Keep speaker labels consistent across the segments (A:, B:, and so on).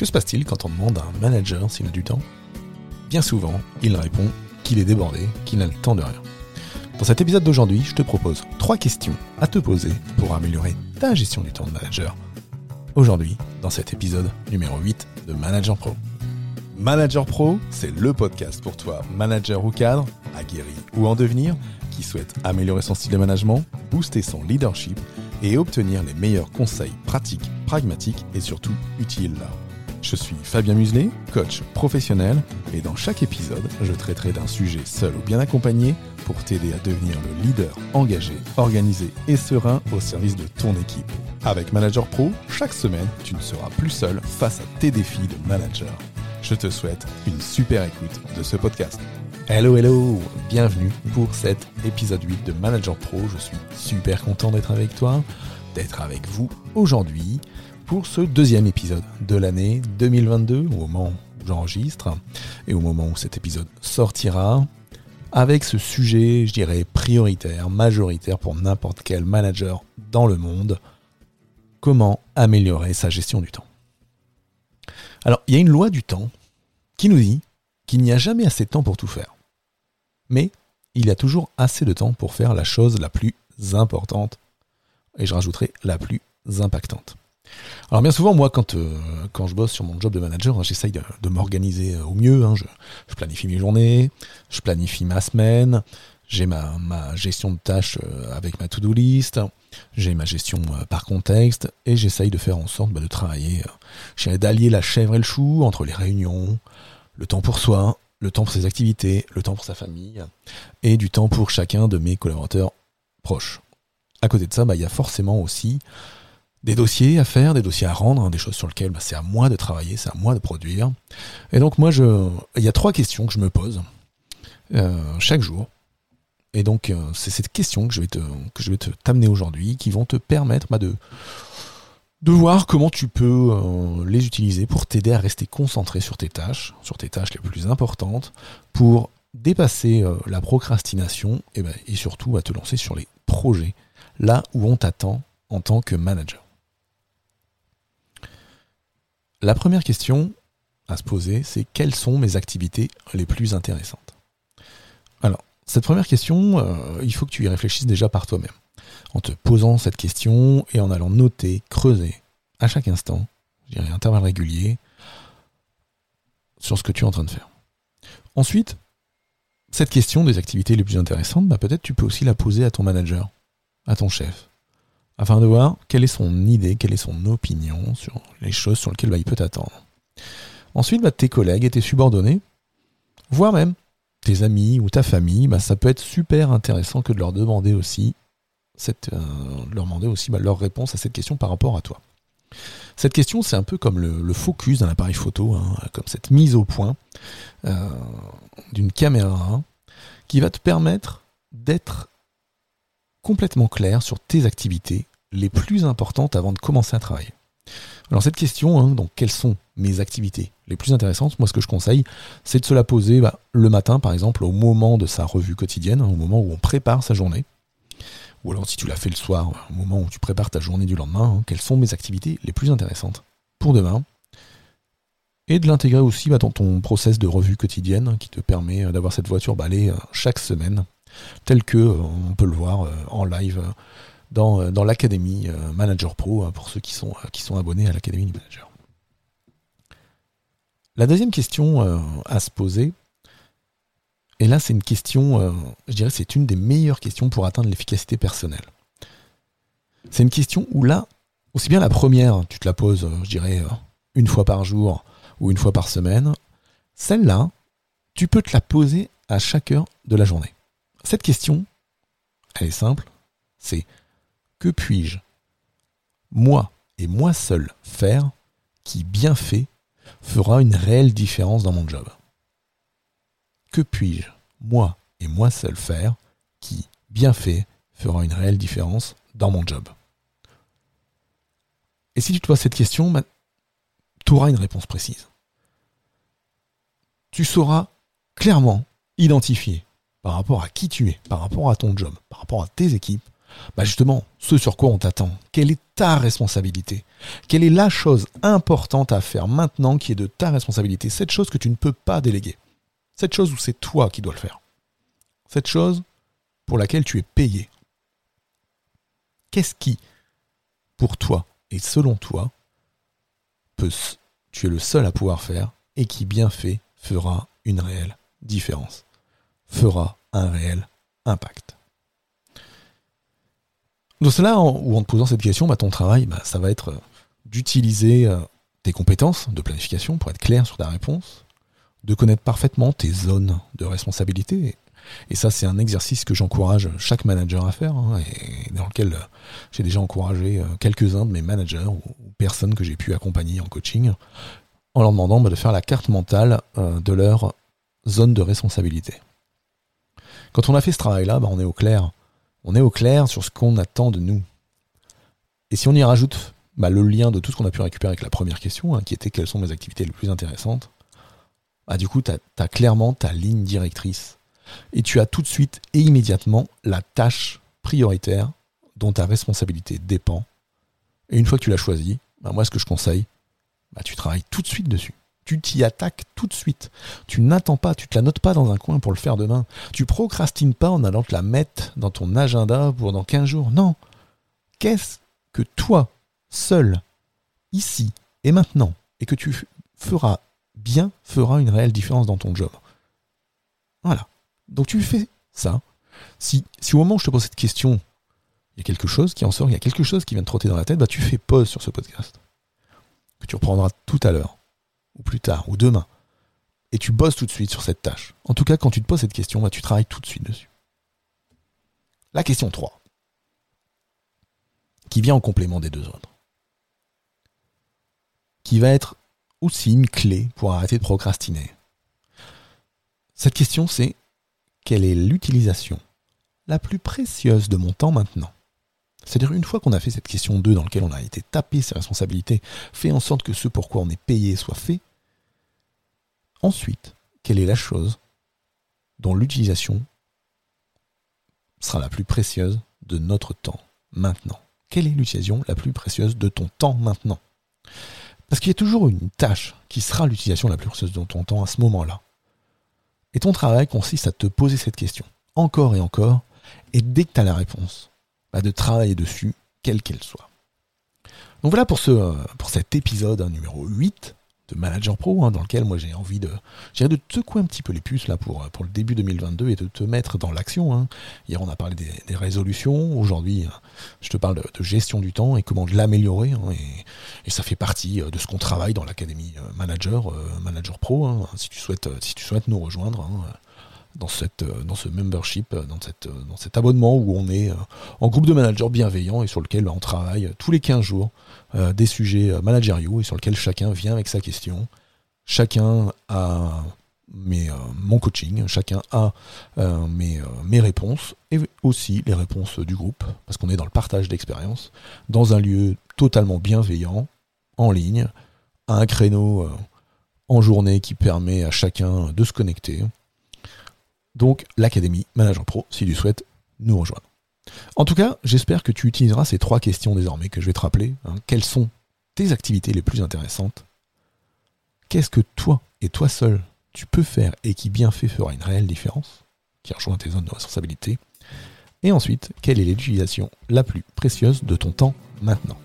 A: Que se passe-t-il quand on demande à un manager s'il a du temps? Bien souvent, il répond qu'il est débordé, qu'il n'a le temps de rien. Dans cet épisode d'aujourd'hui, je te propose trois questions à te poser pour améliorer ta gestion du temps de manager. Aujourd'hui, dans cet épisode numéro 8 de Manager Pro. Manager Pro, c'est le podcast pour toi, manager ou cadre, aguerri ou en devenir, qui souhaite améliorer son style de management, booster son leadership et obtenir les meilleurs conseils pratiques, pragmatiques et surtout utiles. Je suis Fabien Muselet, coach professionnel, et dans chaque épisode, je traiterai d'un sujet seul ou bien accompagné pour t'aider à devenir le leader engagé, organisé et serein au service de ton équipe. Avec Manager Pro, chaque semaine, tu ne seras plus seul face à tes défis de manager. Je te souhaite une super écoute de ce podcast. Hello, hello, bienvenue pour cet épisode 8 de Manager Pro. Je suis super content d'être avec toi, d'être avec vous aujourd'hui pour ce deuxième épisode de l'année 2022, au moment où j'enregistre et au moment où cet épisode sortira, avec ce sujet, je dirais, prioritaire, majoritaire pour n'importe quel manager dans le monde, comment améliorer sa gestion du temps? Alors, il y a une loi du temps qui nous dit qu'il n'y a jamais assez de temps pour tout faire. Mais il y a toujours assez de temps pour faire la chose la plus importante, et je rajouterai la plus impactante. Alors bien souvent, moi, quand, euh, quand je bosse sur mon job de manager, hein, j'essaye de, m'organiser euh, au mieux. Hein. je, planifie mes journées, je planifie ma semaine, j'ai ma, ma, gestion de tâches euh, avec ma to-do list, j'ai ma gestion par contexte, et j'essaye de faire en sorte bah, de travailler, d'allier la chèvre et le chou entre les réunions, le temps pour soi, le temps pour ses activités, le temps pour sa famille, et du temps pour chacun de mes collaborateurs proches. À côté de ça, bah, il y a forcément aussi des dossiers à faire, des dossiers à rendre, hein, des choses sur lesquelles bah, c'est à moi de travailler, c'est à moi de produire. Et donc moi, je, il y a trois questions que je me pose euh, chaque jour. Et donc euh, c'est cette question que je vais te, t'amener aujourd'hui, qui vont te permettre bah, de de voir comment tu peux euh, les utiliser pour t'aider à rester concentré sur tes tâches, sur tes tâches les plus importantes, pour dépasser la procrastination ben, et surtout à te lancer sur les projets, là où on t'attend en tant que manager. La première question à se poser, c'est quelles sont mes activités les plus intéressantes? Alors, cette première question, euh, il faut que tu y réfléchisses déjà par toi-même. En te posant cette question et en allant noter, creuser à chaque instant, je dirais intervalle régulier, sur ce que tu es en train de faire. Ensuite, cette question des activités les plus intéressantes, bah peut-être tu peux aussi la poser à ton manager, à ton chef, afin de voir quelle est son idée, quelle est son opinion sur les choses sur lesquelles bah, il peut t'attendre. Ensuite, bah, tes collègues et tes subordonnés, voire même tes amis ou ta famille, bah, ça peut être super intéressant que de leur demander aussi, cette, euh, leur demander aussi leur réponse à cette question par rapport à toi. Cette question, c'est un peu comme le, focus d'un appareil photo, hein, comme cette mise au point euh, d'une caméra qui va te permettre d'être complètement clair sur tes activités les plus importantes avant de commencer à travailler. Alors cette question, hein, quelles sont mes activités les plus intéressantes? Moi ce que je conseille, c'est de se la poser bah, le matin par exemple, au moment de sa revue quotidienne, au moment où on prépare sa journée. Ou alors si tu l'as fait le soir, au moment où tu prépares ta journée du lendemain, hein, quelles sont mes activités les plus intéressantes pour demain? Et de l'intégrer aussi bah, dans ton process de revue quotidienne hein, qui te permet euh, d'avoir cette voiture balée euh, chaque semaine, tel que euh, on peut le voir en live dans l'académie euh, Manager Pro hein, pour ceux qui sont, euh, qui sont abonnés à l'académie du manager. La deuxième question à se poser, et là c'est une question, je dirais c'est une des meilleures questions pour atteindre l'efficacité personnelle. C'est une question où là, aussi bien la première, tu te la poses, je dirais, une fois par jour ou une fois par semaine, celle-là, tu peux te la poser à chaque heure de la journée. Cette question, elle est simple, c'est que puis-je, moi et moi seul, faire qui bien fait fera une réelle différence dans mon job Que puis-je, moi et moi seul, faire qui, bien fait, fera une réelle différence dans mon job Et si tu te poses cette question, tu auras une réponse précise. Tu sauras clairement identifier par rapport à qui tu es, par rapport à ton job, par rapport à tes équipes, bah justement, ce sur quoi on t'attend. Quelle est ta responsabilité? Quelle est la chose importante à faire maintenant qui est de ta responsabilité? Cette chose que tu ne peux pas déléguer. Cette chose où c'est toi qui dois le faire. Cette chose pour laquelle tu es payé. Qu'est-ce qui, pour toi et selon toi, peut, tu es le seul à pouvoir faire et qui bien fait fera une réelle différence, fera un réel impact? Donc où en te posant cette question, bah, ton travail, bah, ça va être euh, d'utiliser euh, tes compétences de planification pour être clair sur ta réponse, de connaître parfaitement tes zones de responsabilité. Et ça, c'est un exercice que j'encourage chaque manager à faire, hein, et dans lequel euh, j'ai déjà encouragé quelques-uns de mes managers ou personnes que j'ai pu accompagner en coaching, en leur demandant bah, de faire la carte mentale de leur zone de responsabilité. Quand on a fait ce travail-là, on est au clair on est au clair sur ce qu'on attend de nous. Et si on y rajoute bah, le lien de tout ce qu'on a pu récupérer avec la première question, hein, qui était quelles sont mes activités les plus intéressantes, bah, du coup, tu as, clairement ta ligne directrice. Et tu as tout de suite et immédiatement la tâche prioritaire dont ta responsabilité dépend. Et une fois que tu l'as choisie, bah, moi, ce que je conseille, tu travailles tout de suite dessus tu t'y attaques tout de suite. Tu n'attends pas, tu te la notes pas dans un coin pour le faire demain. Tu procrastines pas en allant te la mettre dans ton agenda pour dans 15 jours. Non. Qu'est-ce que toi, seul, ici et maintenant, et que tu feras bien, fera une réelle différence dans ton job? Voilà. Donc tu fais ça. Si, si au moment où je te pose cette question, il y a quelque chose qui en sort, il y a quelque chose qui vient te trotter dans la tête, bah tu fais pause sur ce podcast. Que tu reprendras tout à l'heure ou plus tard, ou demain. Et tu bosses tout de suite sur cette tâche. En tout cas, quand tu te poses cette question, bah, tu travailles tout de suite dessus. La question 3, qui vient en complément des deux autres, qui va être aussi une clé pour arrêter de procrastiner. Cette question, c'est quelle est l'utilisation la plus précieuse de mon temps maintenant? C'est-à-dire une fois qu'on a fait cette question 2 dans laquelle on a été tapé ses responsabilités, fait en sorte que ce pour quoi on est payé soit fait, ensuite, quelle est la chose dont l'utilisation sera la plus précieuse de notre temps maintenant? Quelle est l'utilisation la plus précieuse de ton temps maintenant? Parce qu'il y a toujours une tâche qui sera l'utilisation la plus précieuse de ton temps à ce moment-là. Et ton travail consiste à te poser cette question, encore et encore, et dès que tu as la réponse, bah, de travailler dessus, quelle qu'elle soit. Donc voilà pour, ce, euh, pour cet épisode hein, numéro 8 de Manager Pro, hein, dans lequel moi j'ai envie de, de te secouer un petit peu les puces là pour, euh, pour le début 2022 et de te mettre dans l'action. Hein. Hier on a parlé des, résolutions, aujourd'hui euh, je te parle de, gestion du temps et comment l'améliorer. Et, ça fait partie de ce qu'on travaille dans l'académie Manager, Manager Pro. si, tu souhaites, si tu souhaites nous rejoindre dans, cette, euh, dans ce membership, euh, dans, cette, euh, dans cet abonnement où on est en groupe de managers bienveillants et sur lequel on travaille tous les 15 jours des sujets managériaux et sur lequel chacun vient avec sa question. Chacun a mes, mon coaching, chacun a mes, mes réponses et aussi les réponses du groupe, parce qu'on est dans le partage d'expérience, dans un lieu totalement bienveillant, en ligne, à un créneau en journée qui permet à chacun de se connecter, donc l'Académie Manager Pro si tu souhaites nous rejoindre. En tout cas, j'espère que tu utiliseras ces trois questions désormais que je vais te rappeler. Hein. Quelles sont tes activités les plus intéressantes? Qu'est-ce que toi et toi seul tu peux faire et qui bien fait fera une réelle différence, qui rejoint tes zones de responsabilité? Et ensuite, quelle est l'utilisation la plus précieuse de ton temps maintenant?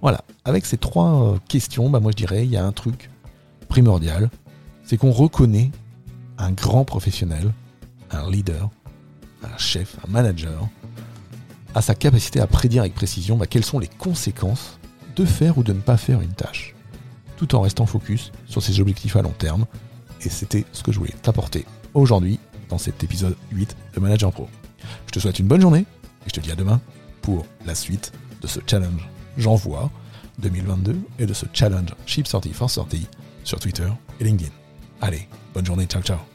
A: Voilà, avec ces trois questions, bah moi je dirais, il y a un truc primordial, c'est qu'on reconnaît un grand professionnel, un leader, un chef, un manager, a sa capacité à prédire avec précision bah, quelles sont les conséquences de faire ou de ne pas faire une tâche, tout en restant focus sur ses objectifs à long terme. Et c'était ce que je voulais t'apporter aujourd'hui dans cet épisode 8 de Manager Pro. Je te souhaite une bonne journée et je te dis à demain pour la suite de ce challenge J'envoie 2022 et de ce challenge Chip Sortie for Sortie sur Twitter et LinkedIn. Allez, bonne journée, ciao ciao